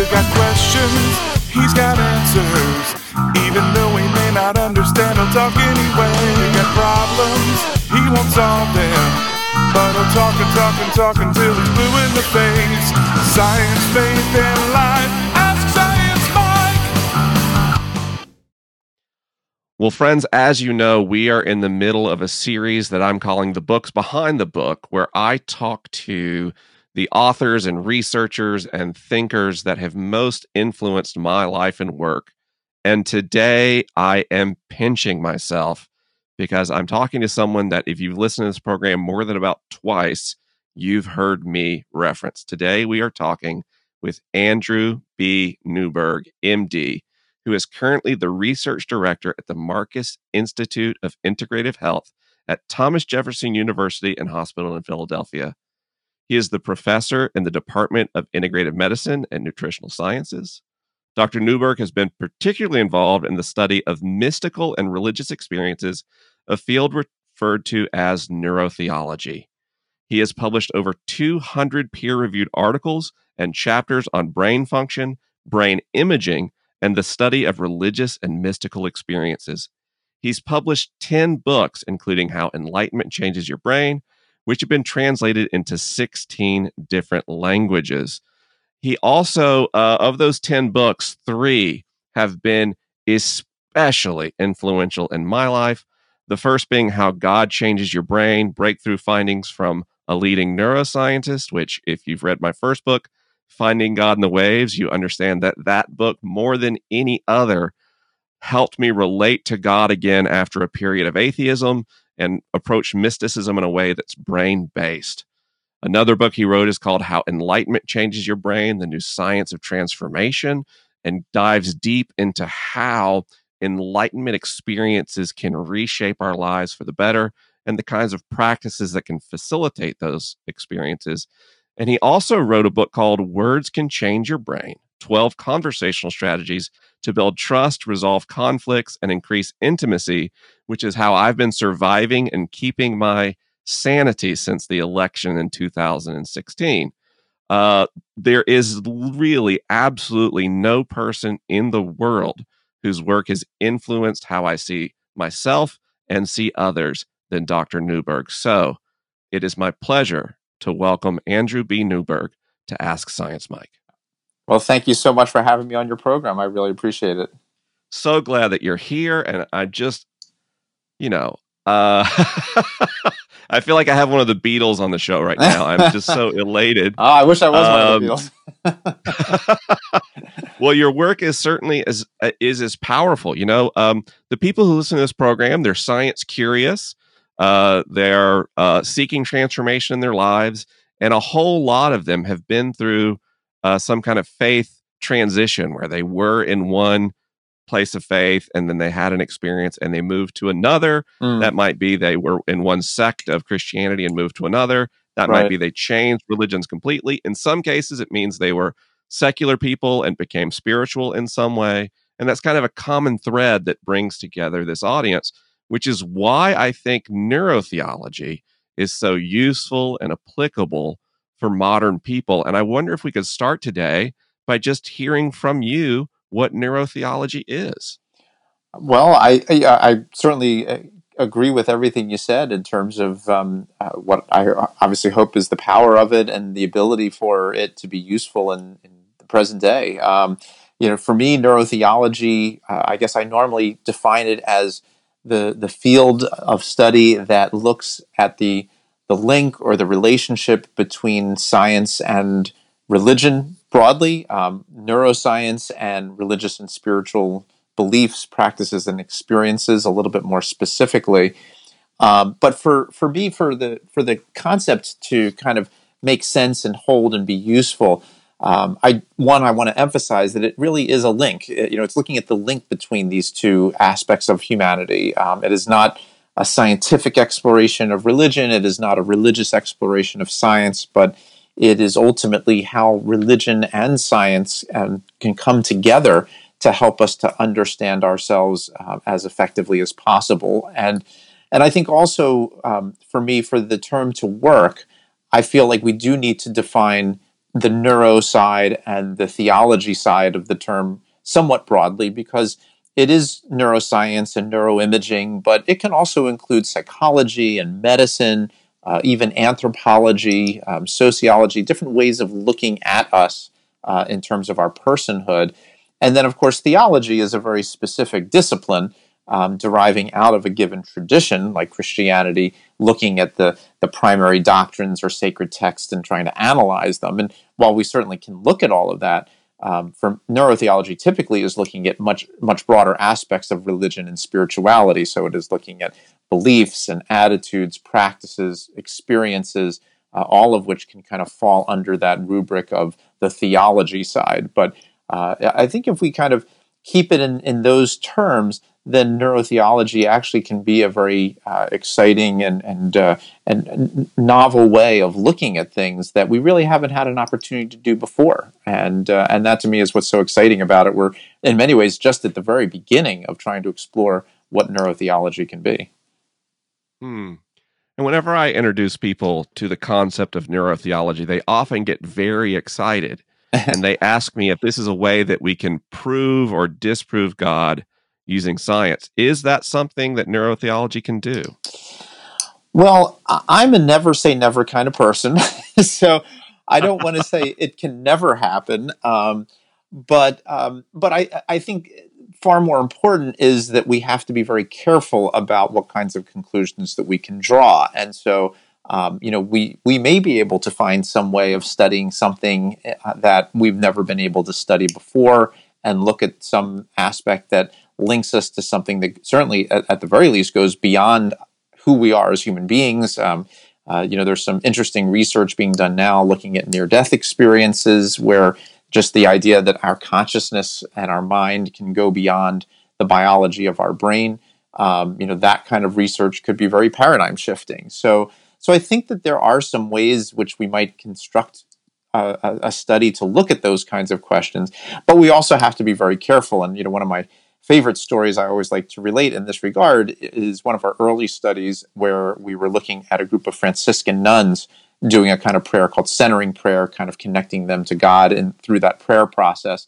You got questions, he's got answers. Even though he may not understand, he'll talk anyway. You got problems, he won't solve them. But he'll talk and talk and talk until he's blue in the face. Science, faith, and life. Ask Science Mike. Well, friends, as you know, we are in the middle of a series that I'm calling The Books Behind the Book, where I talk to the authors and researchers and thinkers that have most influenced my life and work. And today I am pinching myself because I'm talking to someone that, if you've listened to this program more than about twice, you've heard me reference. Today we are talking with Andrew B. Newberg, MD, who is currently the research director at the Marcus Institute of Integrative Health at Thomas Jefferson University and Hospital in Philadelphia. He is the professor in the Department of Integrative Medicine and Nutritional Sciences. Dr. Newberg has been particularly involved in the study of mystical and religious experiences, a field referred to as neurotheology. He has published over 200 peer reviewed articles and chapters on brain function, brain imaging, and the study of religious and mystical experiences. He's published 10 books, including How Enlightenment Changes Your Brain, which have been translated into 16 different languages. He also, uh, of those 10 books, three have been especially influential in my life. The first being How God Changes Your Brain Breakthrough Findings from a Leading Neuroscientist, which, if you've read my first book, Finding God in the Waves, you understand that that book, more than any other, helped me relate to God again after a period of atheism and approach mysticism in a way that's brain based. Another book he wrote is called How Enlightenment Changes Your Brain The New Science of Transformation, and dives deep into how enlightenment experiences can reshape our lives for the better and the kinds of practices that can facilitate those experiences. And he also wrote a book called Words Can Change Your Brain 12 Conversational Strategies to Build Trust, Resolve Conflicts, and Increase Intimacy which is how I've been surviving and keeping my sanity since the election in 2016. Uh, there is really absolutely no person in the world whose work has influenced how I see myself and see others than Dr. Newberg. So it is my pleasure to welcome Andrew B. Newberg to Ask Science Mike. Well, thank you so much for having me on your program. I really appreciate it. So glad that you're here. And I just, you know, uh, I feel like I have one of the Beatles on the show right now. I'm just so elated. Oh, I wish I was um, one of the um, Beatles. well, your work is certainly as uh, is as powerful. You know, um, the people who listen to this program, they're science curious. Uh, they're uh, seeking transformation in their lives, and a whole lot of them have been through uh, some kind of faith transition where they were in one place of faith and then they had an experience and they moved to another. Mm. That might be they were in one sect of Christianity and moved to another. That right. might be they changed religions completely. In some cases, it means they were secular people and became spiritual in some way. And that's kind of a common thread that brings together this audience, which is why I think neurotheology is so useful and applicable for modern people. And I wonder if we could start today by just hearing from you what neurotheology is. Well, I, I, I certainly uh, agree with everything you said in terms of um, uh, what I obviously hope is the power of it and the ability for it to be useful in, in the present day. Um, you know, for me, neurotheology, uh, I guess I normally define it as the the field of study that looks at the the link or the relationship between science and religion broadly, um, neuroscience and religious and spiritual beliefs, practices, and experiences a little bit more specifically. Um, but for for me, for the for the concept to kind of make sense and hold and be useful, um, I one I want to emphasize that it really is a link. It, you know, it's looking at the link between these two aspects of humanity. Um, it is not a scientific exploration of religion. It is not a religious exploration of science, but it is ultimately how religion and science um, can come together to help us to understand ourselves uh, as effectively as possible. And and I think also um, for me, for the term to work, I feel like we do need to define the neuro side and the theology side of the term somewhat broadly because it is neuroscience and neuroimaging, but it can also include psychology and medicine, uh, even anthropology, um, sociology, different ways of looking at us uh, in terms of our personhood. And then, of course, theology is a very specific discipline um, deriving out of a given tradition, like Christianity, looking at the, the primary doctrines or sacred texts and trying to analyze them. And while we certainly can look at all of that, um, for neurotheology typically is looking at much much broader aspects of religion and spirituality. So it is looking at beliefs and attitudes, practices, experiences, uh, all of which can kind of fall under that rubric of the theology side. But uh, I think if we kind of keep it in, in those terms, then neurotheology actually can be a very uh, exciting and and uh, and novel way of looking at things that we really haven't had an opportunity to do before. And uh, and that to me is what's so exciting about it. We're in many ways just at the very beginning of trying to explore what neurotheology can be. Hmm. And whenever I introduce people to the concept of neurotheology, they often get very excited and they ask me if this is a way that we can prove or disprove God using science. Is that something that neurotheology can do? Well, I'm a never say never kind of person. so I don't want to say it can never happen. Um, but um, but I, I think far more important is that we have to be very careful about what kinds of conclusions that we can draw. And so, um, you know, we, we may be able to find some way of studying something uh, that we've never been able to study before and look at some aspect that links us to something that certainly, at, at the very least, goes beyond who we are as human beings. Um, uh, you know, there's some interesting research being done now looking at near death experiences where just the idea that our consciousness and our mind can go beyond the biology of our brain. Um, you know, that kind of research could be very paradigm shifting. So, so I think that there are some ways which we might construct a, a, study to look at those kinds of questions, but we also have to be very careful. And you know, one of my favorite stories I always like to relate in this regard is one of our early studies where we were looking at a group of Franciscan nuns doing a kind of prayer called centering prayer, kind of connecting them to God and through that prayer process.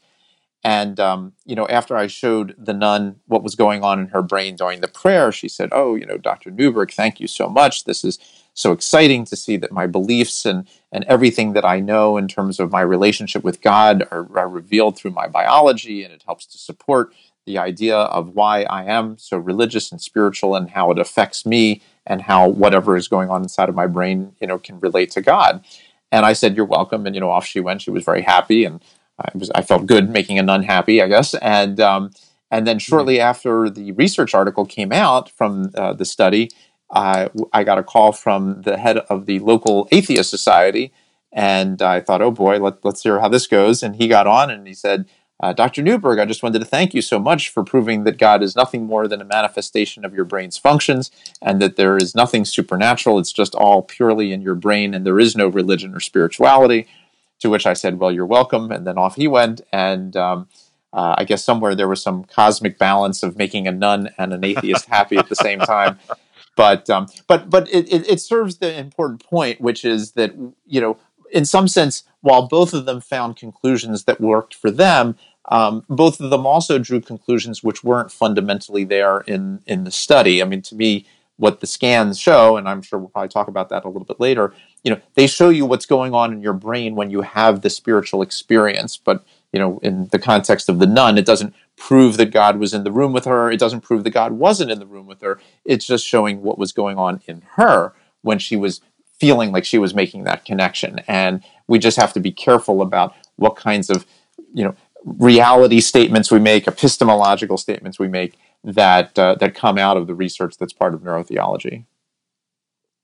And um, you know, after I showed the nun what was going on in her brain during the prayer, she said, "Oh, you know, Dr. Newberg, thank you so much. This is so exciting to see that my beliefs and and everything that I know in terms of my relationship with God are, are revealed through my biology, and it helps to support the idea of why I am so religious and spiritual and how it affects me and how whatever is going on inside of my brain, you know, can relate to God. And I said, "You're welcome." And you know, off she went. She was very happy, and I was I felt good making a nun happy, I guess. And um, and then shortly mm-hmm. after the research article came out from uh, the study, uh, I got a call from the head of the local atheist society, and I thought, "Oh boy, let, let's hear how this goes." And he got on and he said uh, Dr. Newberg, I just wanted to thank you so much for proving that God is nothing more than a manifestation of your brain's functions and that there is nothing supernatural. It's just all purely in your brain and there is no religion or spirituality. To which I said, Well, you're welcome. And then off he went. And um, uh, I guess somewhere there was some cosmic balance of making a nun and an atheist happy at the same time. But um, but but it, it, it serves the important point, which is that you know in some sense, while both of them found conclusions that worked for them, um, both of them also drew conclusions which weren't fundamentally there in in the study. I mean, to me, what the scans show, and I'm sure we'll probably talk about that a little bit later. You know, they show you what's going on in your brain when you have the spiritual experience. But you know, in the context of the nun, it doesn't prove that God was in the room with her. It doesn't prove that God wasn't in the room with her. It's just showing what was going on in her when she was feeling like she was making that connection. And we just have to be careful about what kinds of you know reality statements we make, epistemological statements we make that uh, that come out of the research that's part of neurotheology.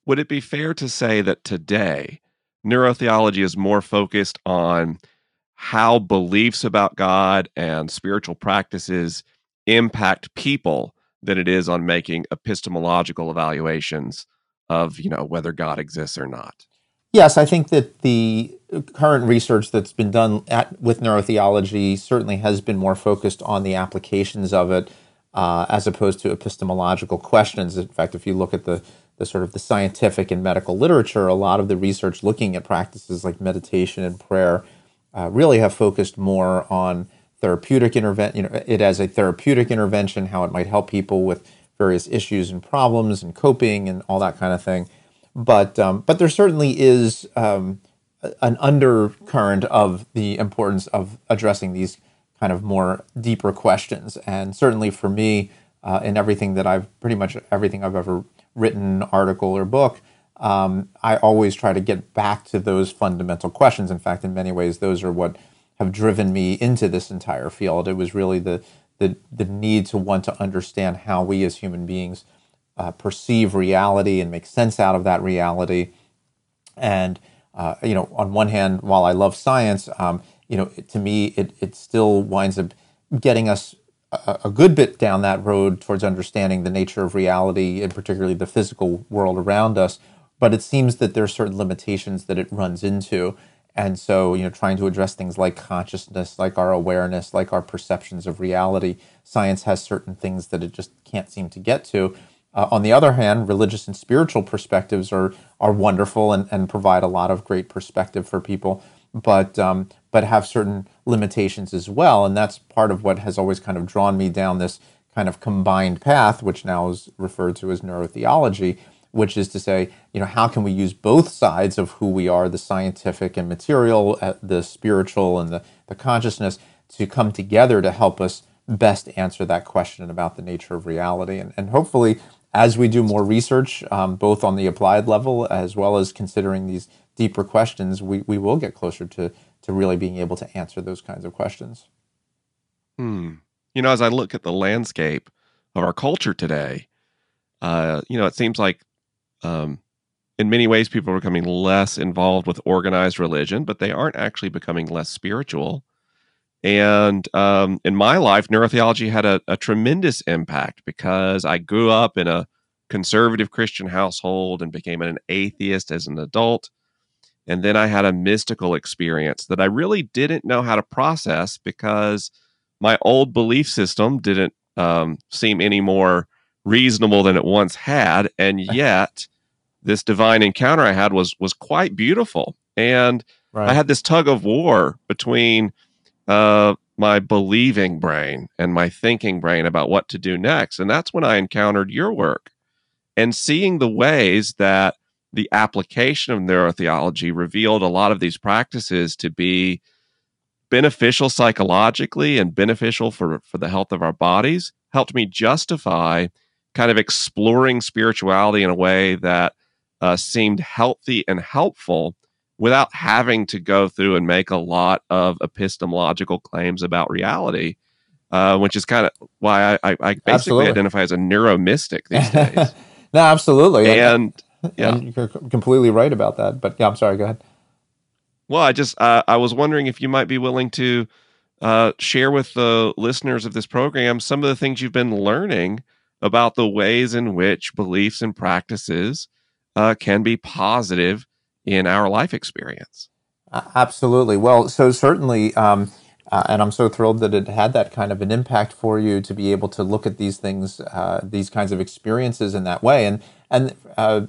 Would it be fair to say that today neurotheology is more focused on how beliefs about God and spiritual practices impact people than it is on making epistemological evaluations of, you know, whether God exists or not? Yes, I think that the current research that's been done at, with neurotheology certainly has been more focused on the applications of it uh, as opposed to epistemological questions. In fact, if you look at the the sort of the scientific and medical literature, a lot of the research looking at practices like meditation and prayer uh, really have focused more on therapeutic intervention, you know, it as a therapeutic intervention, how it might help people with various issues and problems and coping and all that kind of thing. But um, but there certainly is um, an undercurrent of the importance of addressing these kind of more deeper questions. And certainly for me, uh, in everything that I've pretty much everything I've ever written, article or book, um, I always try to get back to those fundamental questions. In fact, in many ways, those are what have driven me into this entire field. It was really the the, the need to want to understand how we as human beings uh, perceive reality and make sense out of that reality. And uh, you know, on one hand, while I love science, um, you know, to me, it it still winds up getting us a, a good bit down that road towards understanding the nature of reality, and particularly the physical world around us. But it seems that there are certain limitations that it runs into. And so, you know, trying to address things like consciousness, like our awareness, like our perceptions of reality, science has certain things that it just can't seem to get to. Uh, on the other hand, religious and spiritual perspectives are are wonderful and, and provide a lot of great perspective for people, but um, but have certain limitations as well. And that's part of what has always kind of drawn me down this kind of combined path, which now is referred to as neurotheology, which is to say, you know, how can we use both sides of who we are, the scientific and material, uh, the spiritual and the, the consciousness, to come together to help us best answer that question about the nature of reality. And, and hopefully, as we do more research, um, both on the applied level as well as considering these deeper questions, we, we will get closer to, to really being able to answer those kinds of questions. Hmm. You know, as I look at the landscape of our culture today, uh, you know, it seems like um, in many ways, people are becoming less involved with organized religion, but they aren't actually becoming less spiritual. And um, in my life, neurotheology had a, a, tremendous impact because I grew up in a conservative Christian household and became an atheist as an adult. And then I had a mystical experience that I really didn't know how to process because my old belief system didn't um, seem any more reasonable than it once had, and yet this divine encounter I had was was quite beautiful. And right. I had this tug of war between uh, my believing brain and my thinking brain about what to do next, and that's when I encountered your work and seeing the ways that the application of neurotheology revealed a lot of these practices to be beneficial psychologically and beneficial for, for the health of our bodies helped me justify kind of exploring spirituality in a way that uh, seemed healthy and helpful without having to go through and make a lot of epistemological claims about reality, uh, which is kind of why I, I, basically absolutely. identify as a neuromystic these days. no, absolutely. And, and yeah, and you're completely right about that. But yeah, I'm sorry. Go ahead. Well, I just uh, I was wondering if you might be willing to uh, share with the listeners of this program some of the things you've been learning about the ways in which beliefs and practices uh, can be positive in our life experience. Absolutely. Well, so certainly, um, uh, and I'm so thrilled that it had that kind of an impact for you to be able to look at these things, uh, these kinds of experiences in that way. And and uh,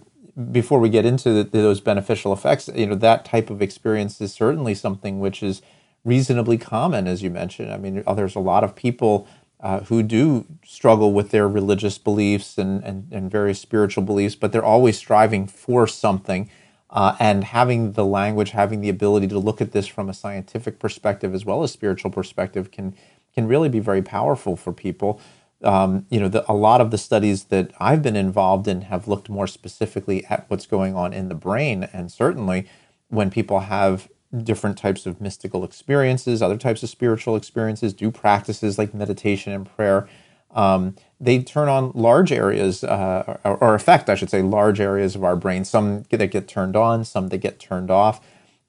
before we get into the, those beneficial effects, you know, that type of experience is certainly something which is reasonably common, as you mentioned. I mean, there's a lot of people uh, who do struggle with their religious beliefs and, and, and, various spiritual beliefs, but they're always striving for something. Uh, and having the language, having the ability to look at this from a scientific perspective as well as spiritual perspective can can really be very powerful for people. Um, you know, the, a lot of the studies that I've been involved in have looked more specifically at what's going on in the brain, and certainly when people have different types of mystical experiences, other types of spiritual experiences, do practices like meditation and prayer. Um, they turn on large areas, uh, or, or, affect, I should say, large areas of our brain. Some that get turned on, some that get turned off,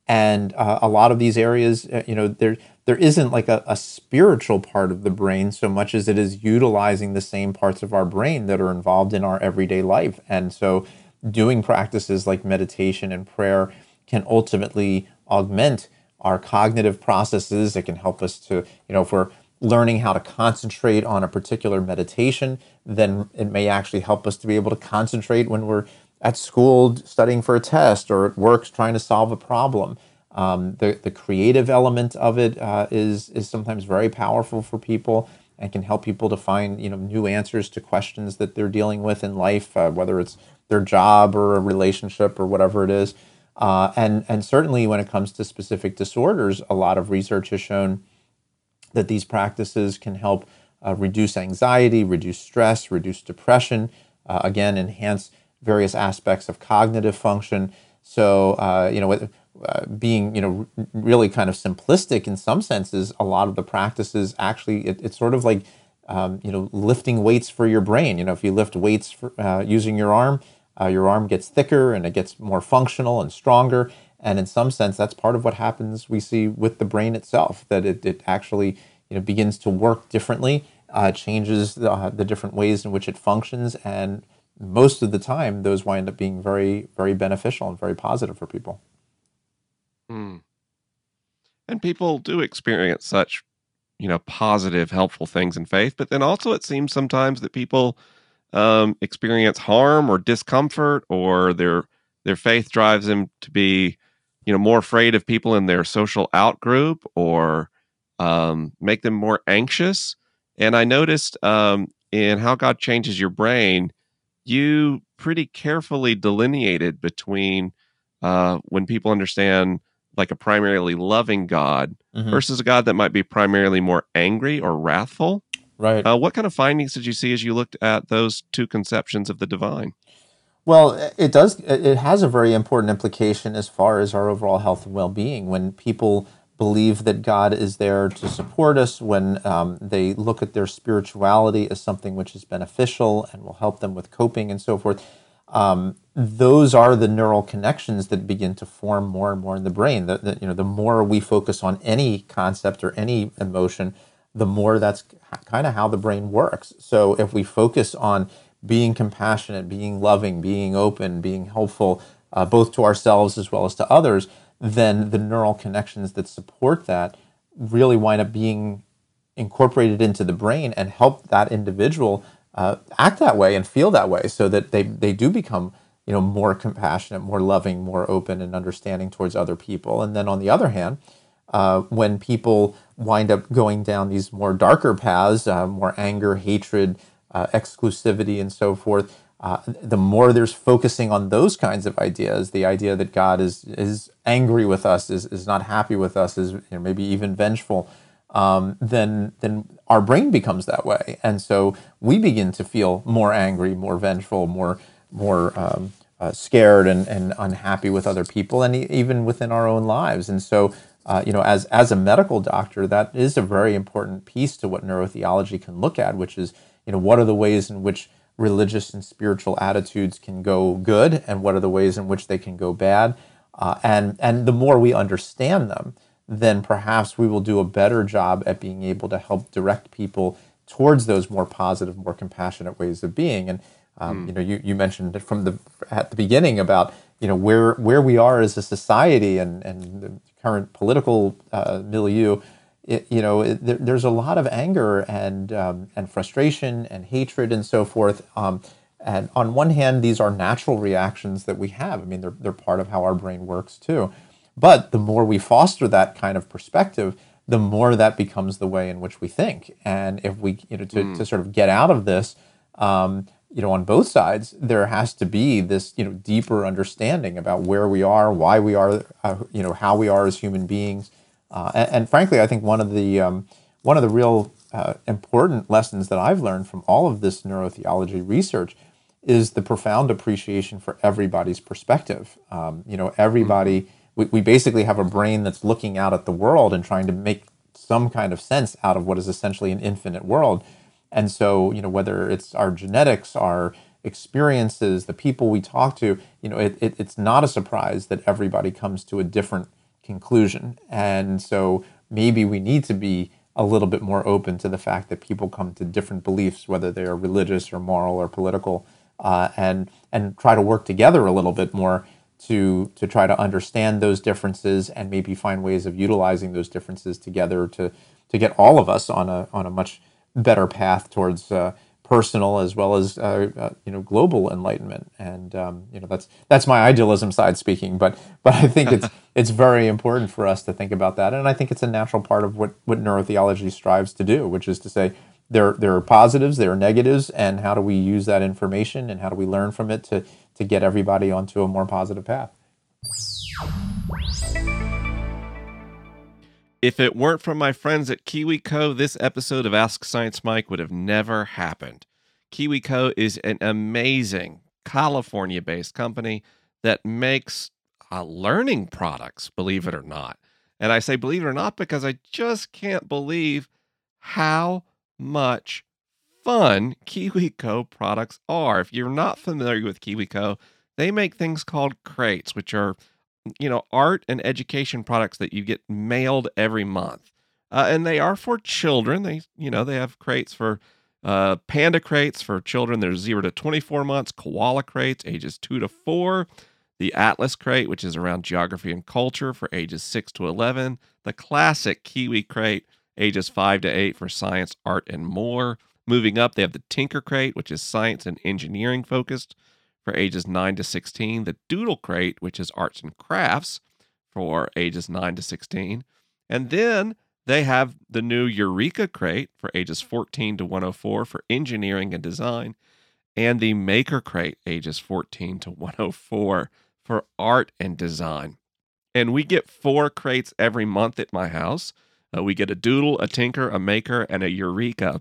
and uh, a lot of these areas, uh, you know, there there isn't like a, a spiritual part of the brain so much as it is utilizing the same parts of our brain that are involved in our everyday life, and so doing practices like meditation and prayer can ultimately augment our cognitive processes. It can help us to, you know, if we're learning how to concentrate on a particular meditation, then it may actually help us to be able to concentrate when we're at school studying for a test or at work trying to solve a problem. Um, the, the creative element of it uh, is is sometimes very powerful for people and can help people to find you know new answers to questions that they're dealing with in life, uh, whether it's their job or a relationship or whatever it is. Uh, and and certainly when it comes to specific disorders, a lot of research has shown that these practices can help uh, reduce anxiety, reduce stress, reduce depression, uh, again enhance various aspects of cognitive function. So uh, you know uh, being you know really kind of simplistic in some senses a lot of the practices actually it, it's sort of like um, you know lifting weights for your brain you know if you lift weights for, uh, using your arm uh, your arm gets thicker and it gets more functional and stronger and in some sense that's part of what happens we see with the brain itself that it, it actually you know begins to work differently uh, changes the, uh, the different ways in which it functions and most of the time those wind up being very very beneficial and very positive for people Mm. And people do experience such, you know, positive, helpful things in faith, but then also it seems sometimes that people um, experience harm or discomfort, or their their faith drives them to be, you know, more afraid of people in their social outgroup, or um, make them more anxious. And I noticed um, in how God changes your brain, you pretty carefully delineated between uh, when people understand like a primarily loving God mm-hmm. versus a God that might be primarily more angry or wrathful. Right. Uh, what kind of findings did you see as you looked at those two conceptions of the divine? Well, it does. It has a very important implication as far as our overall health and well-being. When people believe that God is there to support us, when um, they look at their spirituality as something which is beneficial and will help them with coping and so forth, um, those are the neural connections that begin to form more and more in the brain. The, the, you know, the more we focus on any concept or any emotion, the more that's kind of how the brain works. So if we focus on being compassionate, being loving, being open, being helpful, uh, both to ourselves as well as to others, then the neural connections that support that really wind up being incorporated into the brain and help that individual uh, act that way and feel that way so that they, they do become you know more compassionate more loving more open and understanding towards other people. And then on the other hand uh, when people wind up going down these more darker paths uh, more anger hatred uh, exclusivity and so forth uh, the more there's focusing on those kinds of ideas the idea that god is is angry with us is, is not happy with us is you know, maybe even vengeful um, then then our brain becomes that way, and so we begin to feel more angry, more vengeful, more more um, uh, scared and, and unhappy with other people, and even within our own lives. And so, uh, you know, as as a medical doctor, that is a very important piece to what neurotheology can look at, which is you know what are the ways in which religious and spiritual attitudes can go good, and what are the ways in which they can go bad. Uh, and and the more we understand them, then perhaps we will do a better job at being able to help direct people towards those more positive, more compassionate ways of being. And um, mm. you know, you, you mentioned from the at the beginning about you know where where we are as a society and and the current political uh, milieu. It, you know, it, there, there's a lot of anger and um, and frustration and hatred and so forth. Um, and on one hand, these are natural reactions that we have. I mean, they're they're part of how our brain works too. But the more we foster that kind of perspective, the more that becomes the way in which we think. And if we, you know, to, mm. to sort of get out of this, um, you know, on both sides, there has to be this, you know, deeper understanding about where we are, why we are, uh, you know, how we are as human beings. Uh, and, and, frankly, I think one of the um, one of the real uh, important lessons that I've learned from all of this neurotheology research is the profound appreciation for everybody's perspective. Um, you know, everybody. We, we basically have a brain that's looking out at the world and trying to make some kind of sense out of what is essentially an infinite world. And so, you know, whether it's our genetics, our experiences, the people we talk to, you know, it, it, it's not a surprise that everybody comes to a different conclusion. And so maybe we need to be a little bit more open to the fact that people come to different beliefs, whether they are religious or moral or political, uh, and and try to work together a little bit more to to try to understand those differences and maybe find ways of utilizing those differences together to to get all of us on a on a much better path towards uh, personal as well as uh, uh, you know global enlightenment. And um, you know that's that's my idealism side speaking, but but I think it's it's very important for us to think about that, and I think it's a natural part of what what neurotheology strives to do, which is to say there there are positives, there are negatives, and how do we use that information and how do we learn from it to to get everybody onto a more positive path. If it weren't for my friends at KiwiCo, this episode of Ask Science Mike would have never happened. KiwiCo is an amazing California based company that makes uh, learning products, believe it or not. And I say believe it or not because I just can't believe how much fun KiwiCo products are. If you're not familiar with KiwiCo, they make things called crates, which are you know, art and education products that you get mailed every month. Uh, and they are for children. They, you know, they have crates for uh, panda crates for children. There's zero to 24 months, koala crates, ages two to four, the Atlas crate, which is around geography and culture for ages six to 11, the classic Kiwi crate, ages five to eight for science, art, and more. Moving up, they have the Tinker crate, which is science and engineering focused for ages 9 to 16, the Doodle Crate, which is arts and crafts for ages 9 to 16. And then they have the new Eureka Crate for ages 14 to 104 for engineering and design, and the Maker Crate, ages 14 to 104 for art and design. And we get four crates every month at my house. Uh, we get a doodle, a tinker, a maker, and a eureka.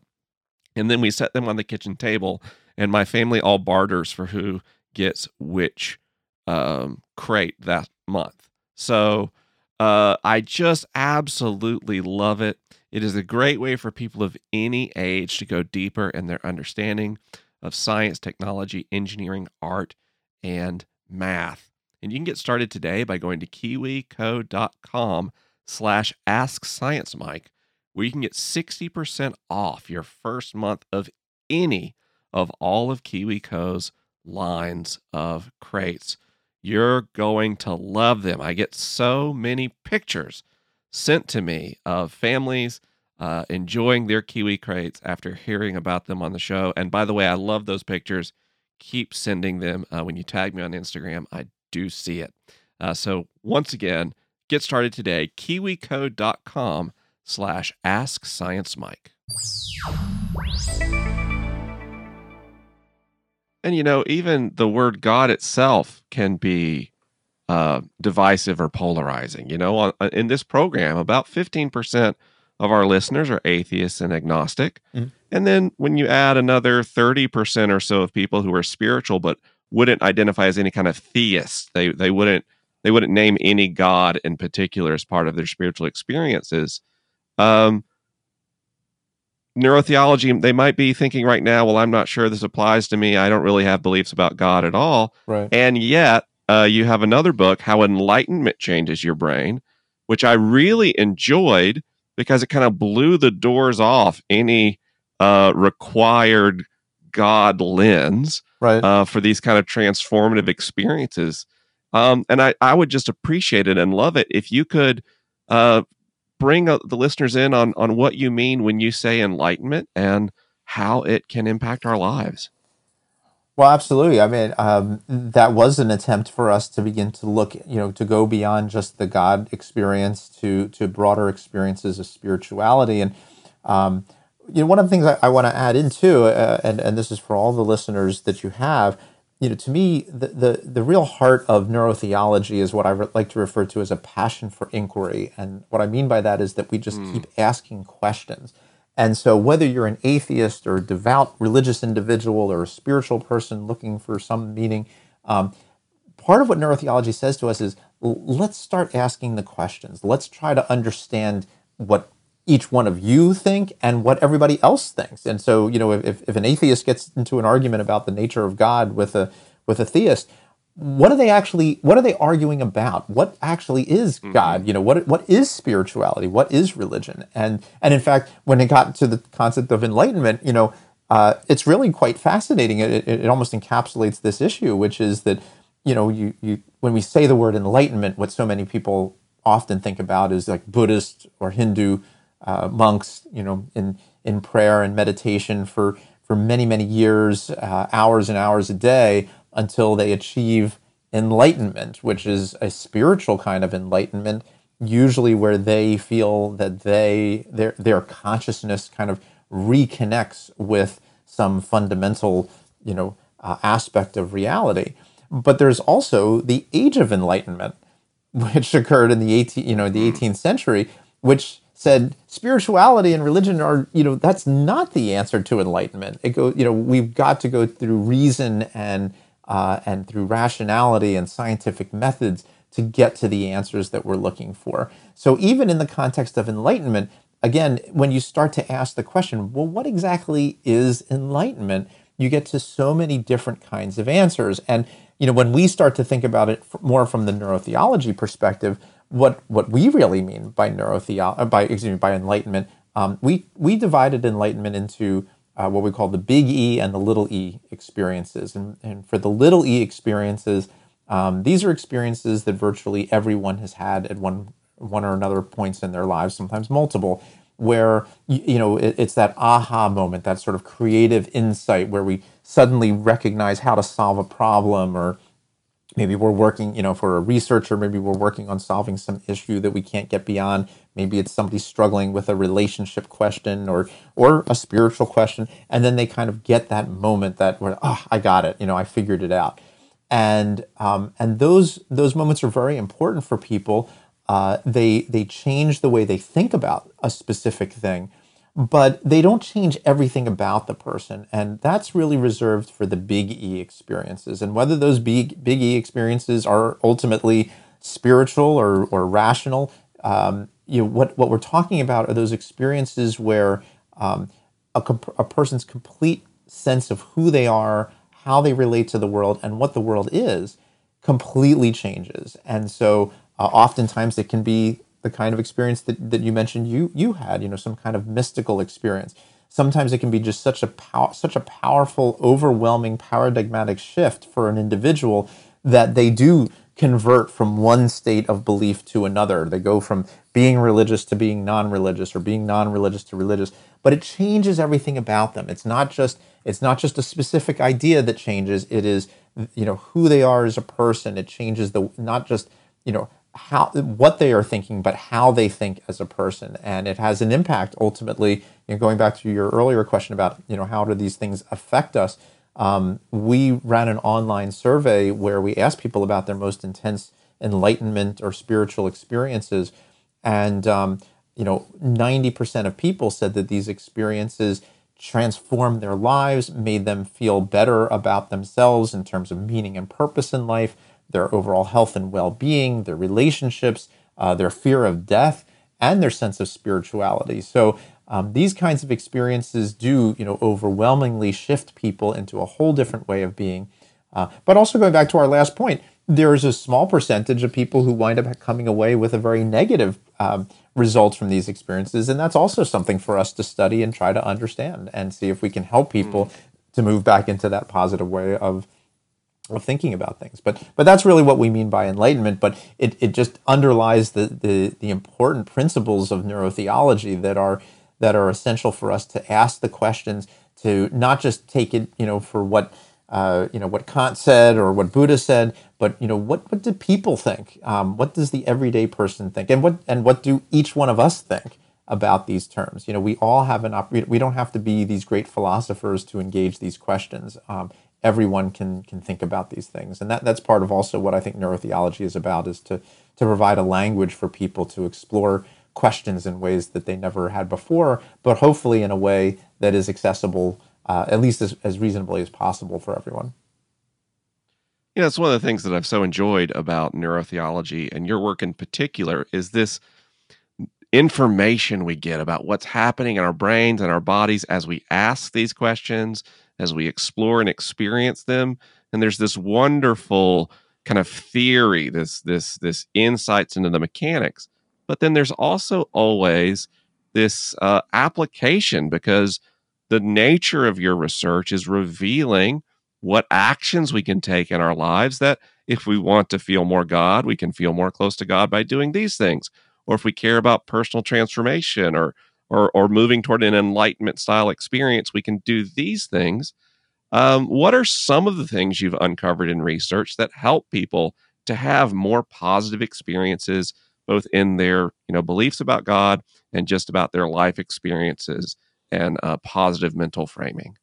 And then we set them on the kitchen table and my family all barters for who gets which um, crate that month. So uh, I just absolutely love it. It is a great way for people of any age to go deeper in their understanding of science, technology, engineering, art, and math. And you can get started today by going to kiwico.com slash ask science mike where you can get 60% off your first month of any of all of KiwiCo's lines of crates. You're going to love them. I get so many pictures sent to me of families uh, enjoying their Kiwi crates after hearing about them on the show. And by the way, I love those pictures. Keep sending them. Uh, when you tag me on Instagram, I do see it. Uh, so once again, get started today. KiwiCo.com slash ask science mike. And you know, even the word God itself can be uh, divisive or polarizing. You know, on, uh, in this program, about 15% of our listeners are atheists and agnostic. Mm-hmm. And then when you add another 30% or so of people who are spiritual but wouldn't identify as any kind of theist they they wouldn't they wouldn't name any god in particular as part of their spiritual experiences. Um, neurotheology, they might be thinking right now, well, I'm not sure this applies to me. I don't really have beliefs about God at all. Right. And yet, uh, you have another book, How Enlightenment Changes Your Brain, which I really enjoyed because it kind of blew the doors off any uh, required God lens right. uh, for these kind of transformative experiences. Um, and I, I would just appreciate it and love it if you could uh, bring uh, the listeners in on on what you mean when you say enlightenment and how it can impact our lives. Well, absolutely. I mean, um, that was an attempt for us to begin to look, you know, to go beyond just the God experience to to broader experiences of spirituality. And um, you know, one of the things I, I want to add into, uh, and and this is for all the listeners that you have, you know, to me, the, the, the real heart of neurotheology is what I re- like to refer to as a passion for inquiry. And what I mean by that is that we just mm. keep asking questions. And so, whether you're an atheist or a devout religious individual or a spiritual person looking for some meaning, um, part of what neurotheology says to us is let's start asking the questions. Let's try to understand what each one of you think and what everybody else thinks. And so, you know, if, if an atheist gets into an argument about the nature of God with a with a theist, what are they actually what are they arguing about? What actually is mm-hmm. God? You know, what what is spirituality? What is religion? And and in fact, when it got to the concept of enlightenment, you know, uh, it's really quite fascinating. It, it, it almost encapsulates this issue, which is that you know, you you when we say the word enlightenment, what so many people often think about is like Buddhist or Hindu uh, monks, you know, in in prayer and meditation for for many, many years, uh, hours and hours a day until they achieve enlightenment, which is a spiritual kind of enlightenment, usually where they feel that they their their consciousness kind of reconnects with some fundamental, you know, uh, aspect of reality. But there's also the age of enlightenment, which occurred in the 18, you know, the 18th century, which said spirituality and religion are, you know, that's not the answer to enlightenment. It go, you know, we've got to go through reason and uh, and through rationality and scientific methods to get to the answers that we're looking for. So even in the context of enlightenment, again, when you start to ask the question, well, what exactly is enlightenment? You get to so many different kinds of answers. And you know, when we start to think about it more from the neurotheology perspective, what what we really mean by neurotheology, uh, by excuse me, by enlightenment, um, we we divided enlightenment into uh, what we call the big E and the little E experiences. And, and for the little E experiences, um, these are experiences that virtually everyone has had at one one or another points in their lives, sometimes multiple, where you, you know it, it's that aha moment, that sort of creative insight where we suddenly recognize how to solve a problem or maybe we're working you know for a researcher maybe we're working on solving some issue that we can't get beyond. Maybe it's somebody struggling with a relationship question or or a spiritual question and then they kind of get that moment that where oh i got it. You know i figured it out. And um, and those those moments are very important for people. Uh, they they change the way they think about a specific thing but they don't change everything about the person. And that's really reserved for the big E experiences. And whether those big, big E experiences are ultimately spiritual or, or rational, um, you know, what, what we're talking about are those experiences where um, a, a person's complete sense of who they are, how they relate to the world, and what the world is completely changes. And so uh, oftentimes it can be the kind of experience that, that you mentioned you you had, you know, some kind of mystical experience. Sometimes it can be just such a pow- such a powerful, overwhelming, paradigmatic shift for an individual that they do convert from one state of belief to another. They go from being religious to being non-religious or being non-religious to religious, but it changes everything about them. It's not just it's not just a specific idea that changes. It is you know who they are as a person. It changes the not just you know how what they are thinking, but how they think as a person, and it has an impact ultimately. You know, going back to your earlier question about you know how do these things affect us? Um, we ran an online survey where we asked people about their most intense enlightenment or spiritual experiences, and um, you know, ninety percent of people said that these experiences transformed their lives, made them feel better about themselves in terms of meaning and purpose in life their overall health and well being, their relationships, uh, their fear of death, and their sense of spirituality. So, um, these kinds of experiences do, you know, overwhelmingly shift people into a whole different way of being. Uh, but also going back to our last point, there is a small percentage of people who wind up coming away with a very negative um, results from these experiences, and that's also something for us to study and try to understand and see if we can help people mm. to move back into that positive way of of thinking about things. But but that's really what we mean by enlightenment. But it, it just underlies the, the the important principles of neurotheology that are that are essential for us to ask the questions to not just take it you know for what uh, you know what Kant said or what Buddha said, but you know what what do people think? Um, what does the everyday person think? And what and what do each one of us think? about these terms. You know, we all have an op- we don't have to be these great philosophers to engage these questions. Um, everyone can can think about these things. And that that's part of also what i think neurotheology is about is to to provide a language for people to explore questions in ways that they never had before but hopefully in a way that is accessible uh, at least as, as reasonably as possible for everyone. You know it's one of the things that i've so enjoyed about neurotheology and your work in particular is this information we get about what's happening in our brains and our bodies as we ask these questions as we explore and experience them. And there's this wonderful kind of theory this this this insights into the mechanics. But then there's also always this uh, application because the nature of your research is revealing what actions we can take in our lives that if we want to feel more god we can feel more close to god by doing these things. Or if we care about personal transformation or or, or moving toward an enlightenment style experience, we can do these things. Um, what are some of the things you've uncovered in research that help people to have more positive experiences, both in their you know beliefs about God and just about their life experiences and uh, positive mental framing?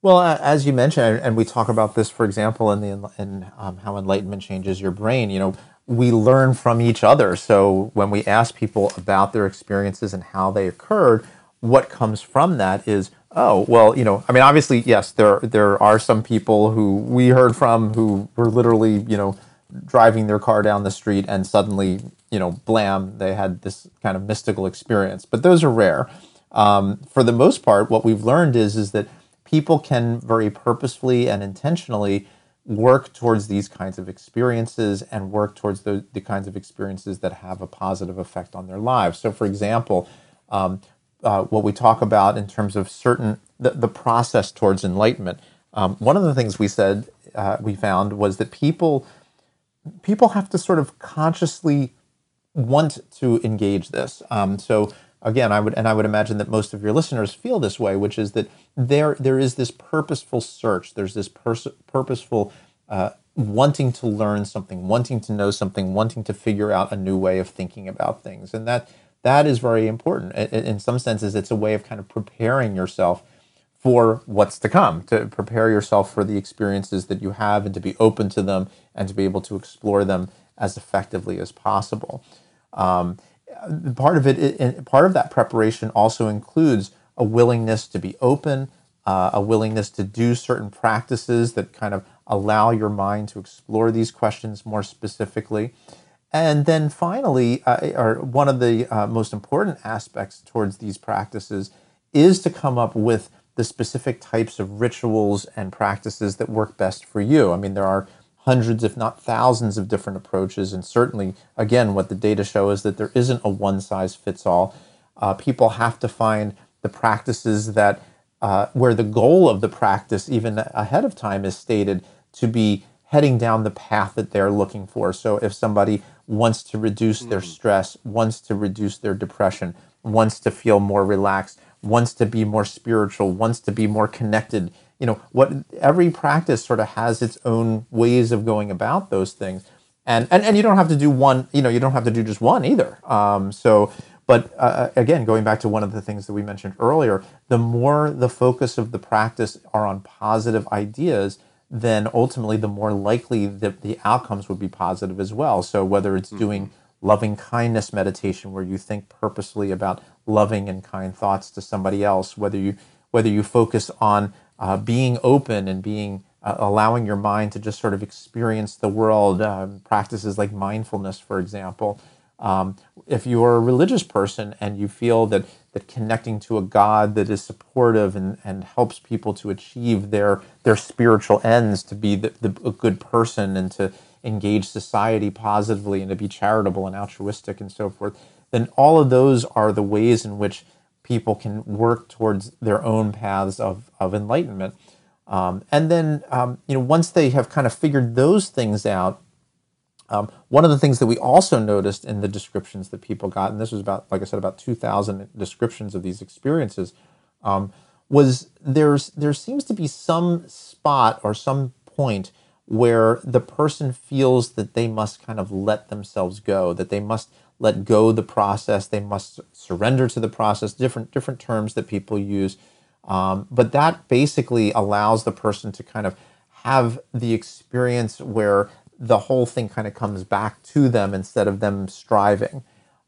Well, as you mentioned, and we talk about this, for example, in the in um, how enlightenment changes your brain. You know, we learn from each other. So when we ask people about their experiences and how they occurred, what comes from that is, oh, well, you know, I mean, obviously, yes, there there are some people who we heard from who were literally, you know, driving their car down the street and suddenly, you know, blam, they had this kind of mystical experience. But those are rare. Um, for the most part, what we've learned is is that people can very purposefully and intentionally work towards these kinds of experiences and work towards the, the kinds of experiences that have a positive effect on their lives. So, for example, um, uh, what we talk about in terms of certain the, the process towards enlightenment. Um, one of the things we said uh, we found was that people people have to sort of consciously want to engage this. Um, so again, I would and I would imagine that most of your listeners feel this way, which is that there there is this purposeful search. There's this pers- purposeful uh, wanting to learn something, wanting to know something, wanting to figure out a new way of thinking about things, and that that is very important. In, some senses, it's a way of kind of preparing yourself for what's to come, to prepare yourself for the experiences that you have, and to be open to them, and to be able to explore them as effectively as possible. Um, part of it, it, part of that preparation also includes a willingness to be open, uh, a willingness to do certain practices that kind of allow your mind to explore these questions more specifically. And then finally, uh, or one of the uh, most important aspects towards these practices is to come up with the specific types of rituals and practices that work best for you. I mean, there are hundreds, if not thousands, of different approaches. And certainly, again, what the data show is that there isn't a one size fits all. Uh, people have to find the practices that uh, where the goal of the practice, even ahead of time, is stated to be heading down the path that they're looking for. So, if somebody wants to reduce mm-hmm. their stress, wants to reduce their depression, wants to feel more relaxed, wants to be more spiritual, wants to be more connected, you know what every practice sort of has its own ways of going about those things. And and, and you don't have to do one you know you don't have to do just one either. Um, so but uh, uh, again going back to one of the things that we mentioned earlier the more the focus of the practice are on positive ideas then ultimately the more likely that the outcomes would be positive as well. So whether it's mm-hmm. doing loving kindness meditation where you think purposely about loving and kind thoughts to somebody else whether you whether you focus on uh, being open and being uh, allowing your mind to just sort of experience the world. Um, practices like mindfulness, for example. Um, if you're a religious person and you feel that that connecting to a God that is supportive and, and helps people to achieve their their spiritual ends, to be the, the, a good person and to engage society positively and to be charitable and altruistic and so forth, then all of those are the ways in which people can work towards their own paths of, of enlightenment. Um, and then, um, you know, once they have kind of figured those things out, um, one of the things that we also noticed in the descriptions that people got, and this was about, like I said, about 2,000 descriptions of these experiences, um, was there's there seems to be some spot or some point where the person feels that they must kind of let themselves go, that they must let go the process. They must surrender to the process. Different different terms that people use, um, but that basically allows the person to kind of have the experience where the whole thing kind of comes back to them instead of them striving.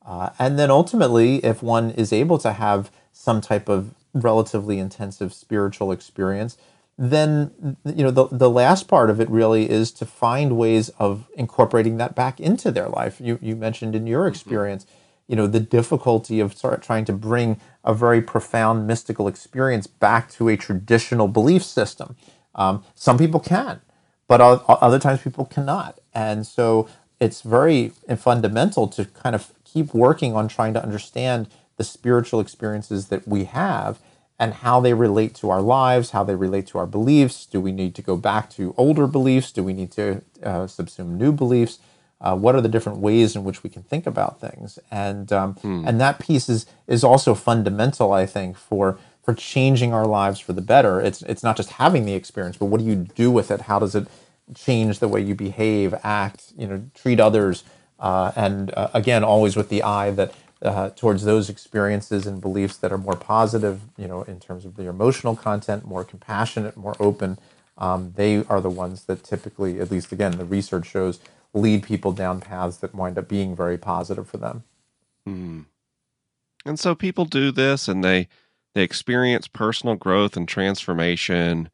Uh, and then ultimately, if one is able to have some type of relatively intensive spiritual experience, then you know the the last part of it really is to find ways of incorporating that back into their life. You you mentioned in your mm-hmm. experience, you know, the difficulty of sort of trying to bring a very profound mystical experience back to a traditional belief system. Um, some people can, but other times people cannot, and so it's very fundamental to kind of keep working on trying to understand the spiritual experiences that we have and how they relate to our lives, how they relate to our beliefs. Do we need to go back to older beliefs? Do we need to uh, subsume new beliefs? Uh, what are the different ways in which we can think about things? And um, and that piece is is also fundamental, I think, for for changing our lives for the better. It's it's not just having the experience, but what do you do with it? How does it change the way you behave, act, you know, treat others? Uh, and uh, again, always with the eye that uh, towards those experiences and beliefs that are more positive, you know, in terms of the emotional content, more compassionate, more open. Um, they are the ones that typically, at least again, the research shows, lead people down paths that wind up being very positive for them. Hmm. And so people do this and they they experience personal growth and transformation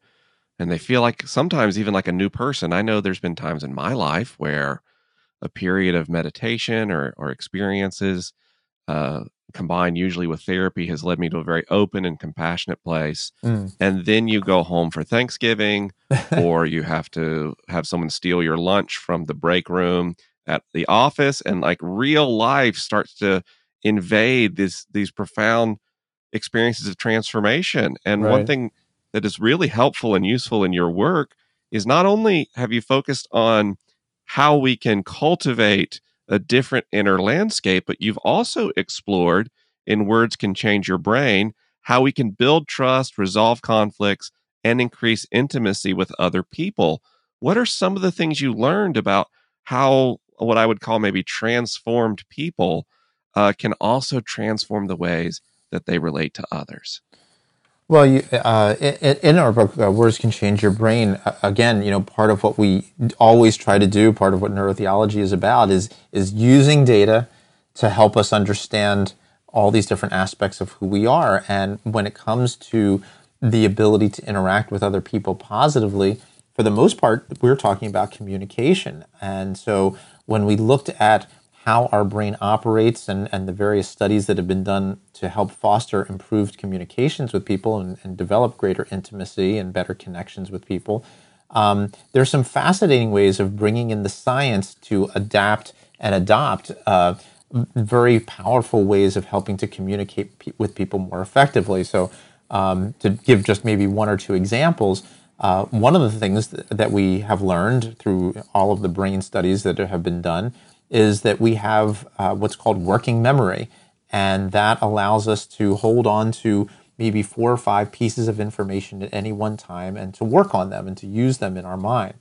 and they feel like sometimes even like a new person. I know there's been times in my life where a period of meditation or or experiences uh, combined usually with therapy has led me to a very open and compassionate place. Mm. and then you go home for thanksgiving or you have to have someone steal your lunch from the break room at the office and like real life starts to invade this these profound experiences of transformation. And one thing that is really helpful and useful in your work is not only have you focused on how we can cultivate a different inner landscape but you've also explored in words can change your brain how we can build trust resolve conflicts and increase intimacy with other people what are some of the things you learned about how what I would call maybe transformed people uh, can also transform the ways that they relate to others. Well, you, uh, in, our book, uh, Words Can Change Your Brain, uh, again, you know, part of what we always try to do, part of what neurotheology is about, is is using data to help us understand all these different aspects of who we are. And when it comes to the ability to interact with other people positively, for the most part, we're talking about communication. And so when we looked at how our brain operates and, and the various studies that have been done to help foster improved communications with people and, and develop greater intimacy and better connections with people, um, there's some fascinating ways of bringing in the science to adapt and adopt uh, very powerful ways of helping to communicate with people more effectively. So, um, to give just maybe one or two examples, uh, one of the things th- that we have learned through all of the brain studies that have been done is that we have uh, what's called working memory, and that allows us to hold on to maybe four or five pieces of information at any one time and to work on them and to use them in our mind.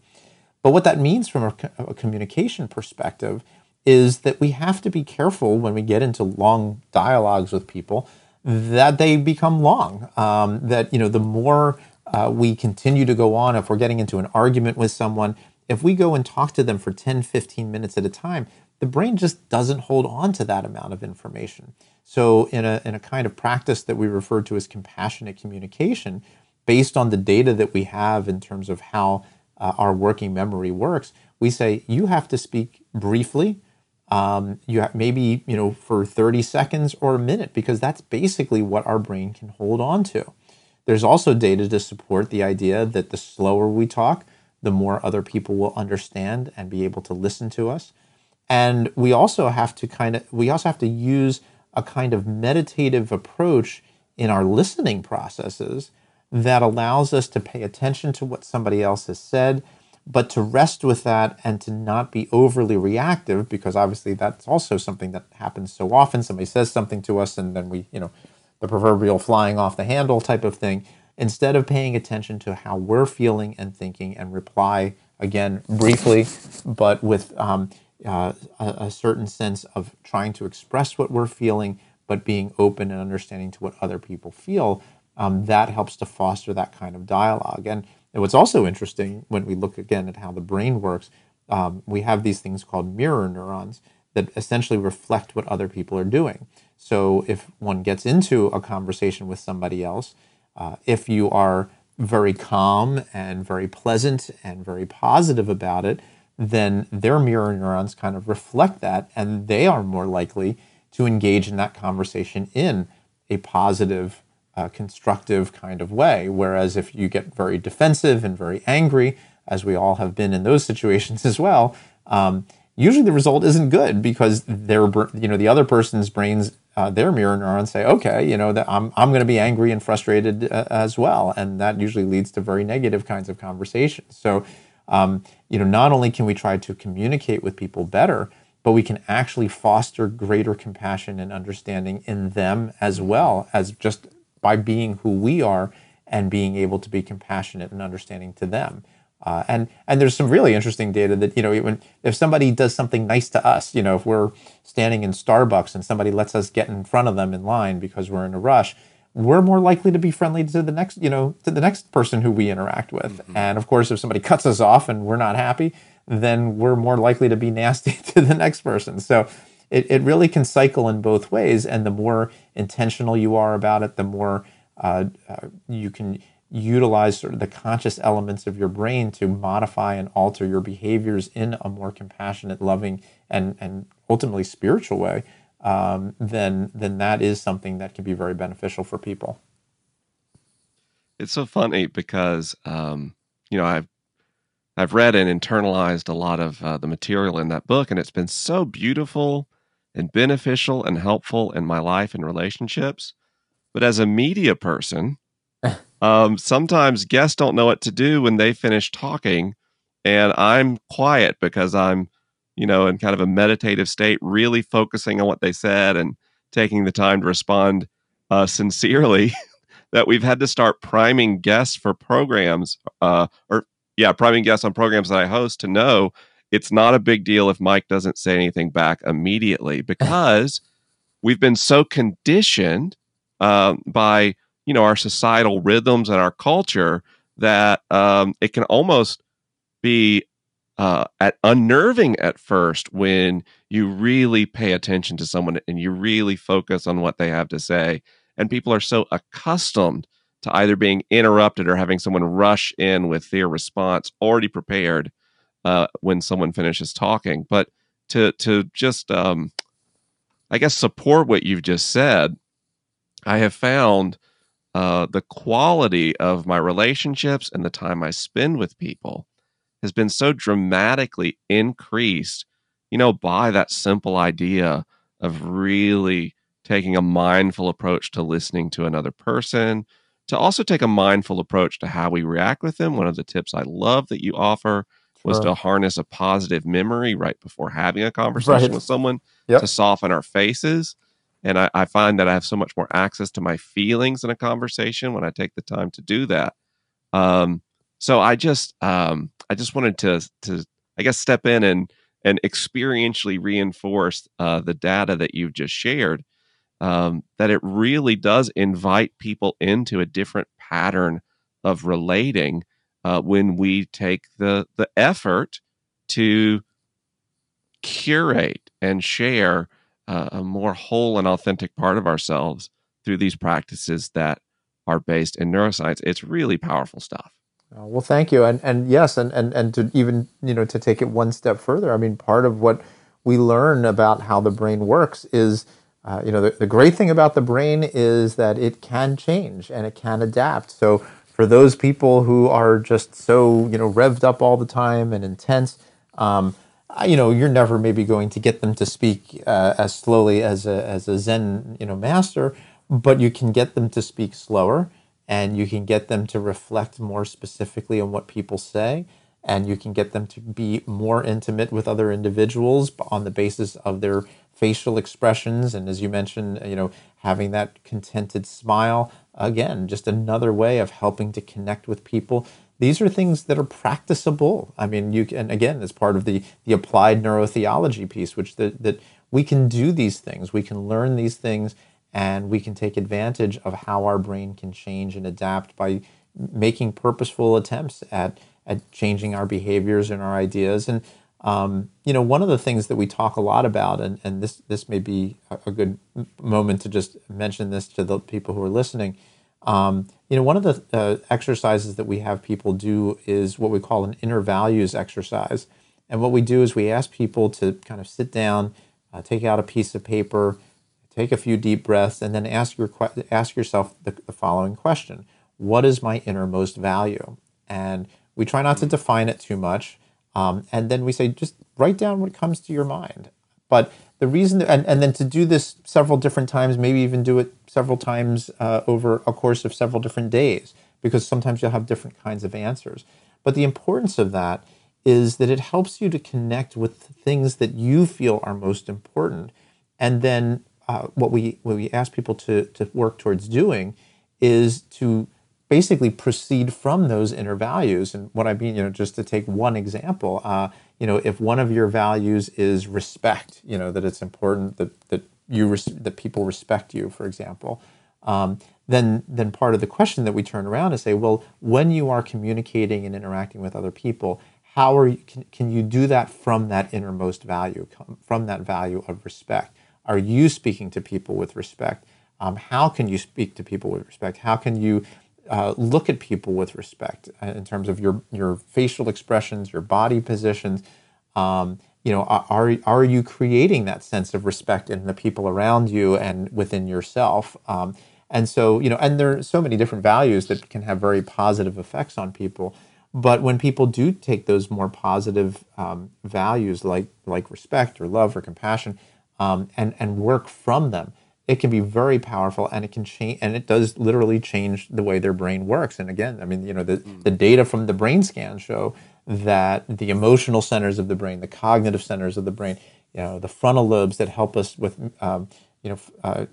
But what that means from a, a communication perspective is that we have to be careful when we get into long dialogues with people that they become long. Um, that you know, the more uh, we continue to go on, if we're getting into an argument with someone, if we go and talk to them for 10, 15 minutes at a time, the brain just doesn't hold on to that amount of information. So, in a, in a kind of practice that we refer to as compassionate communication, based on the data that we have in terms of how uh, our working memory works, we say you have to speak briefly. Um, you maybe you know for 30 seconds or a minute because that's basically what our brain can hold on to. There's also data to support the idea that the slower we talk, the more other people will understand and be able to listen to us. And we also have to kind of we also have to use a kind of meditative approach in our listening processes that allows us to pay attention to what somebody else has said, but to rest with that and to not be overly reactive because obviously that's also something that happens so often. Somebody says something to us and then we, you know, the proverbial flying off the handle type of thing. Instead of paying attention to how we're feeling and thinking and reply again briefly, but with um, uh, a, a certain sense of trying to express what we're feeling, but being open and understanding to what other people feel, um, that helps to foster that kind of dialogue. And, what's also interesting when we look again at how the brain works, um, we have these things called mirror neurons that essentially reflect what other people are doing. So if one gets into a conversation with somebody else, uh, if you are very calm and very pleasant and very positive about it, then their mirror neurons kind of reflect that, and they are more likely to engage in that conversation in a positive, uh, constructive kind of way. Whereas if you get very defensive and very angry, as we all have been in those situations as well, um, usually the result isn't good because their, you know, the other person's brains, uh, their mirror neurons say, okay, you know, that I'm, I'm going to be angry and frustrated uh, as well, and that usually leads to very negative kinds of conversations. So um, you know, not only can we try to communicate with people better, but we can actually foster greater compassion and understanding in them as well as just by being who we are and being able to be compassionate and understanding to them. Uh, and and there's some really interesting data that you know when if somebody does something nice to us, you know, if we're standing in Starbucks and somebody lets us get in front of them in line because we're in a rush, we're more likely to be friendly to the next, you know, to the next person who we interact with. Mm-hmm. And of course, if somebody cuts us off and we're not happy, then we're more likely to be nasty to the next person. So it, it really can cycle in both ways. And the more intentional you are about it, the more uh, uh, you can utilize sort of the conscious elements of your brain to modify and alter your behaviors in a more compassionate, loving, and, and ultimately spiritual way, um, then, then that is something that can be very beneficial for people. It's so funny because, um, you know, I've I've read and internalized a lot of uh, the material in that book, and it's been so beautiful and beneficial and helpful in my life and relationships. But as a media person, um, sometimes guests don't know what to do when they finish talking, and I'm quiet because I'm, you know, in kind of a meditative state, really focusing on what they said and taking the time to respond uh, sincerely. that we've had to start priming guests for programs uh, or yeah, priming guests on programs that I host to know it's not a big deal if Mike doesn't say anything back immediately because we've been so conditioned uh, by you know our societal rhythms and our culture that um, it can almost be uh, at unnerving at first when you really pay attention to someone and you really focus on what they have to say and people are so accustomed to either being interrupted or having someone rush in with their response already prepared uh, when someone finishes talking. But to to just um, I guess support what you've just said, I have found uh, the quality of my relationships and the time I spend with people has been so dramatically increased, you know, by that simple idea of really taking a mindful approach to listening to another person, to also take a mindful approach to how we react with them. One of the tips I love that you offer was to harness a positive memory right before having a conversation right. with someone yep. to soften our faces. And I, I, find that I have so much more access to my feelings in a conversation when I take the time to do that. Um, so I just um, I just wanted to to I guess step in and and experientially reinforce uh, the data that you've just shared um, that it really does invite people into a different pattern of relating uh, when we take the the effort to curate and share uh, a more whole and authentic part of ourselves through these practices that are based in neuroscience. It's really powerful stuff. Uh, well, thank you, and and yes, and and and to even you know to take it one step further. I mean, part of what we learn about how the brain works is uh, you know, the, the great thing about the brain is that it can change and it can adapt. So for those people who are just so, you know, revved up all the time and intense, um, you know, you're never maybe going to get them to speak uh, as slowly as a, as a Zen, you know, master, but you can get them to speak slower and you can get them to reflect more specifically on what people say and you can get them to be more intimate with other individuals on the basis of their facial expressions and as you mentioned you know having that contented smile again just another way of helping to connect with people. These are things that are practicable. I mean you can again as part of the the applied neurotheology piece which that that we can do these things. We can learn these things and we can take advantage of how our brain can change and adapt by making purposeful attempts at at changing our behaviors and our ideas. And um, you know, one of the things that we talk a lot about, and, and this this may be a, good moment to just mention this to the people who are listening. Um, you know, one of the uh, exercises that we have people do is what we call an inner values exercise. And what we do is we ask people to kind of sit down, uh, take out a piece of paper, take a few deep breaths, and then ask your ask yourself the, the following question: What is my innermost value? And we try not to define it too much. Um, and then we say, just write down what comes to your mind. But the reason, that, and, and then to do this several different times, maybe even do it several times uh, over a course of several different days, because sometimes you'll have different kinds of answers. But the importance of that is that it helps you to connect with things that you feel are most important. And then uh, what we what we ask people to to work towards doing is to basically proceed from those inner values. And what I mean, you know, just to take one example, uh, you know, if one of your values is respect, you know, that it's important that that you res- that people respect you, for example. Um, then, then part of the question that we turn around and say, well, when you are communicating and interacting with other people, how are you, can, can you do that from that innermost value, from that value of respect? Are you speaking to people with respect? Um, how can you speak to people with respect? How can you uh, look at people with respect uh, in terms of your your facial expressions, your body positions? Um, you know, are are you creating that sense of respect in the people around you and within yourself? Um, and so, you know, and there are so many different values that can have very positive effects on people. But when people do take those more positive um, values, like like respect or love or compassion, um, and and work from them, it can be very powerful, and it can change, and it does literally change the way their brain works. And again, I mean, you know, the mm. the data from the brain scan show that the emotional centers of the brain, the cognitive centers of the brain, you know, the frontal lobes that help us with um, you know, uh,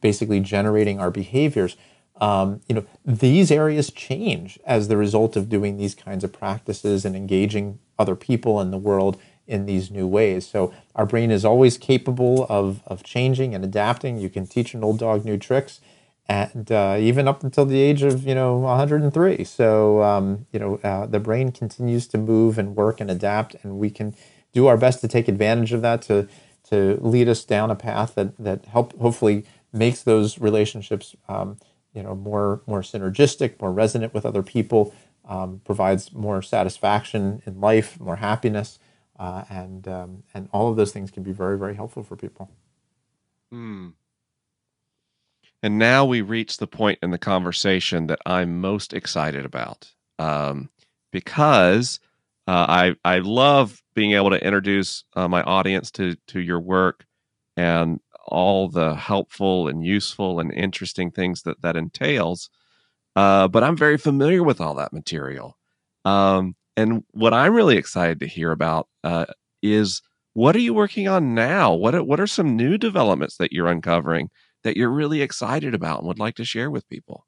basically generating our behaviors. Um, you know, these areas change as the result of doing these kinds of practices and engaging other people in the world in these new ways. So our brain is always capable of, of changing and adapting. You can teach an old dog new tricks, and uh, even up until the age of you know 103. So um, you know uh, the brain continues to move and work and adapt, and we can do our best to take advantage of that to to lead us down a path that that help hopefully makes those relationships um, you know more more synergistic, more resonant with other people, um, provides more satisfaction in life, more happiness, uh, and um, and all of those things can be very very helpful for people. Hmm. And now we reach the point in the conversation that I'm most excited about, um, because uh, I I love being able to introduce uh, my audience to to your work and all the helpful and useful and interesting things that that entails. Uh, but I'm very familiar with all that material. Um, and what I'm really excited to hear about uh, is what are you working on now? What are, what are some new developments that you're uncovering that you're really excited about and would like to share with people?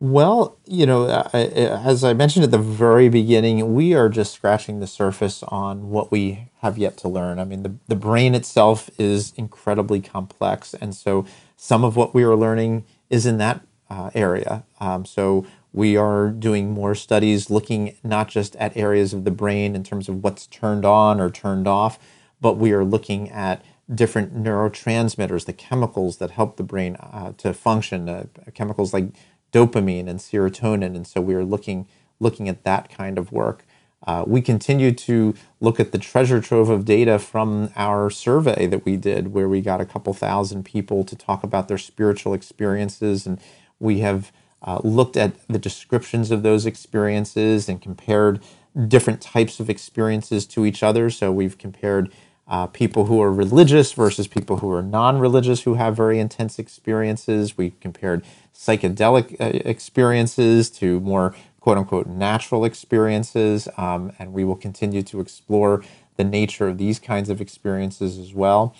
Well, you know, as I mentioned at the very beginning, we are just scratching the surface on what we have yet to learn. I mean, the, the brain itself is incredibly complex. And so some of what we are learning is in that uh, area. Um, so we are doing more studies looking not just at areas of the brain in terms of what's turned on or turned off, but we are looking at different neurotransmitters, the chemicals that help the brain uh, to function, uh, chemicals like dopamine and serotonin, and so we are looking looking at that kind of work. Uh, we continue to look at the treasure trove of data from our survey that we did, where we got a couple thousand people to talk about their spiritual experiences, and we have uh, looked at the descriptions of those experiences and compared different types of experiences to each other. So we've compared uh, people who are religious versus people who are non-religious who have very intense experiences. We compared psychedelic uh, experiences to more quote unquote natural experiences, um, and we will continue to explore the nature of these kinds of experiences as well.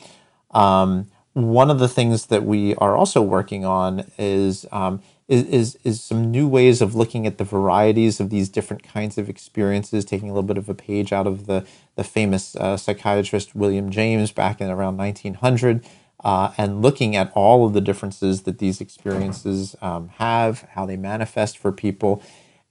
Um, one of the things that we are also working on is um, is, is, is some new ways of looking at the varieties of these different kinds of experiences, taking a little bit of a page out of the, the famous uh, psychiatrist William James back in around 1900, uh, and looking at all of the differences that these experiences um, have, how they manifest for people.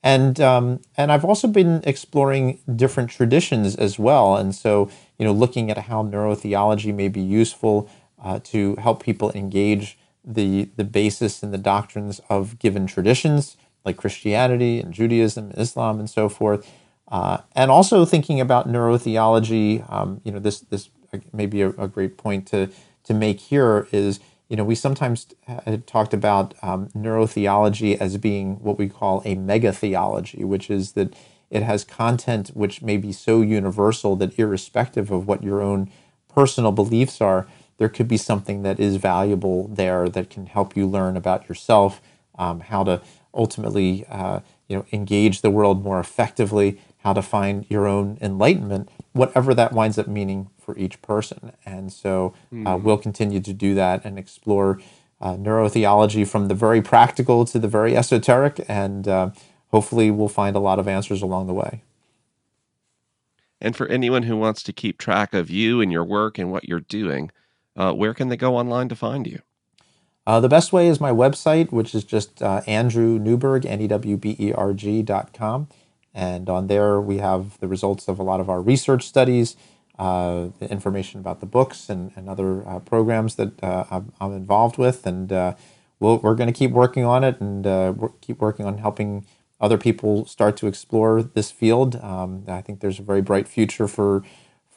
And, um, and I've also been exploring different traditions as well. And so, you know, looking at how neurotheology may be useful uh, to help people engage the the basis and the doctrines of given traditions like Christianity and Judaism, Islam, and so forth, uh, and also thinking about neurotheology. Um, you know, this this may be a, a, great point to to make here is you know we sometimes talked about um, neurotheology as being what we call a mega theology, which is that it has content which may be so universal that irrespective of what your own personal beliefs are, there could be something that is valuable there that can help you learn about yourself, um, how to ultimately uh, you know engage the world more effectively, how to find your own enlightenment, whatever that winds up meaning for each person. And so uh, mm. we'll continue to do that and explore uh, neurotheology from the very practical to the very esoteric, and uh, hopefully we'll find a lot of answers along the way. And for anyone who wants to keep track of you and your work and what you're doing, uh, where can they go online to find you? Uh, the best way is my website, which is just uh, Andrew Newberg, N E W B E R G dot com. And on there, we have the results of a lot of our research studies, uh, the information about the books and, and other uh, programs that uh, I'm, I'm, involved with. And uh, we we are going to keep working on it and keep working on helping other people start to explore this field. Um, I think there's a very bright future for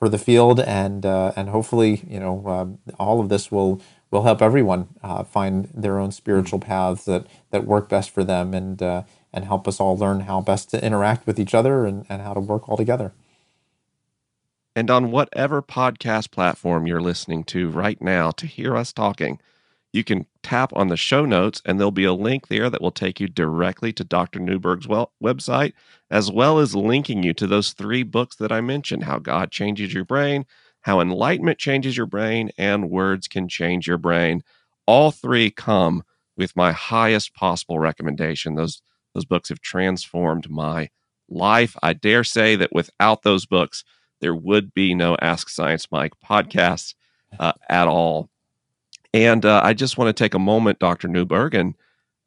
for the field, and and hopefully, you know, um, all of this will will help everyone uh, find their own spiritual paths that, that work best for them and, uh, and help us all learn how best to interact with each other and, and how to work all together. And on whatever podcast platform you're listening to right now to hear us talking, you can tap on the show notes and there'll be a link there that will take you directly to Dr. Newberg's website, as well as linking you to those three books that I mentioned How God Changes Your Brain, how enlightenment changes your brain, and words can change your brain. All three come with my highest possible recommendation. Those those books have transformed my life. I dare say that without those books, there would be no Ask Science Mike podcast uh, at all. And uh, I just want to take a moment, Dr. Newberg, and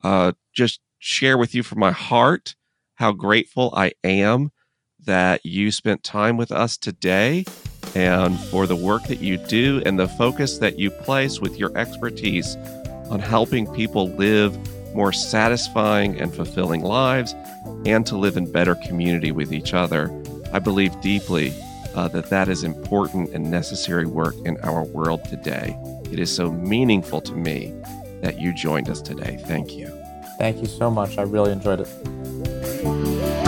uh, just share with you from my heart how grateful I am that you spent time with us today and for the work that you do and the focus that you place with your expertise on helping people live more satisfying and fulfilling lives and to live in better community with each other. I believe deeply uh, that that is important and necessary work in our world today. It is so meaningful to me that you joined us today. Thank you. Thank you so much. I really enjoyed it.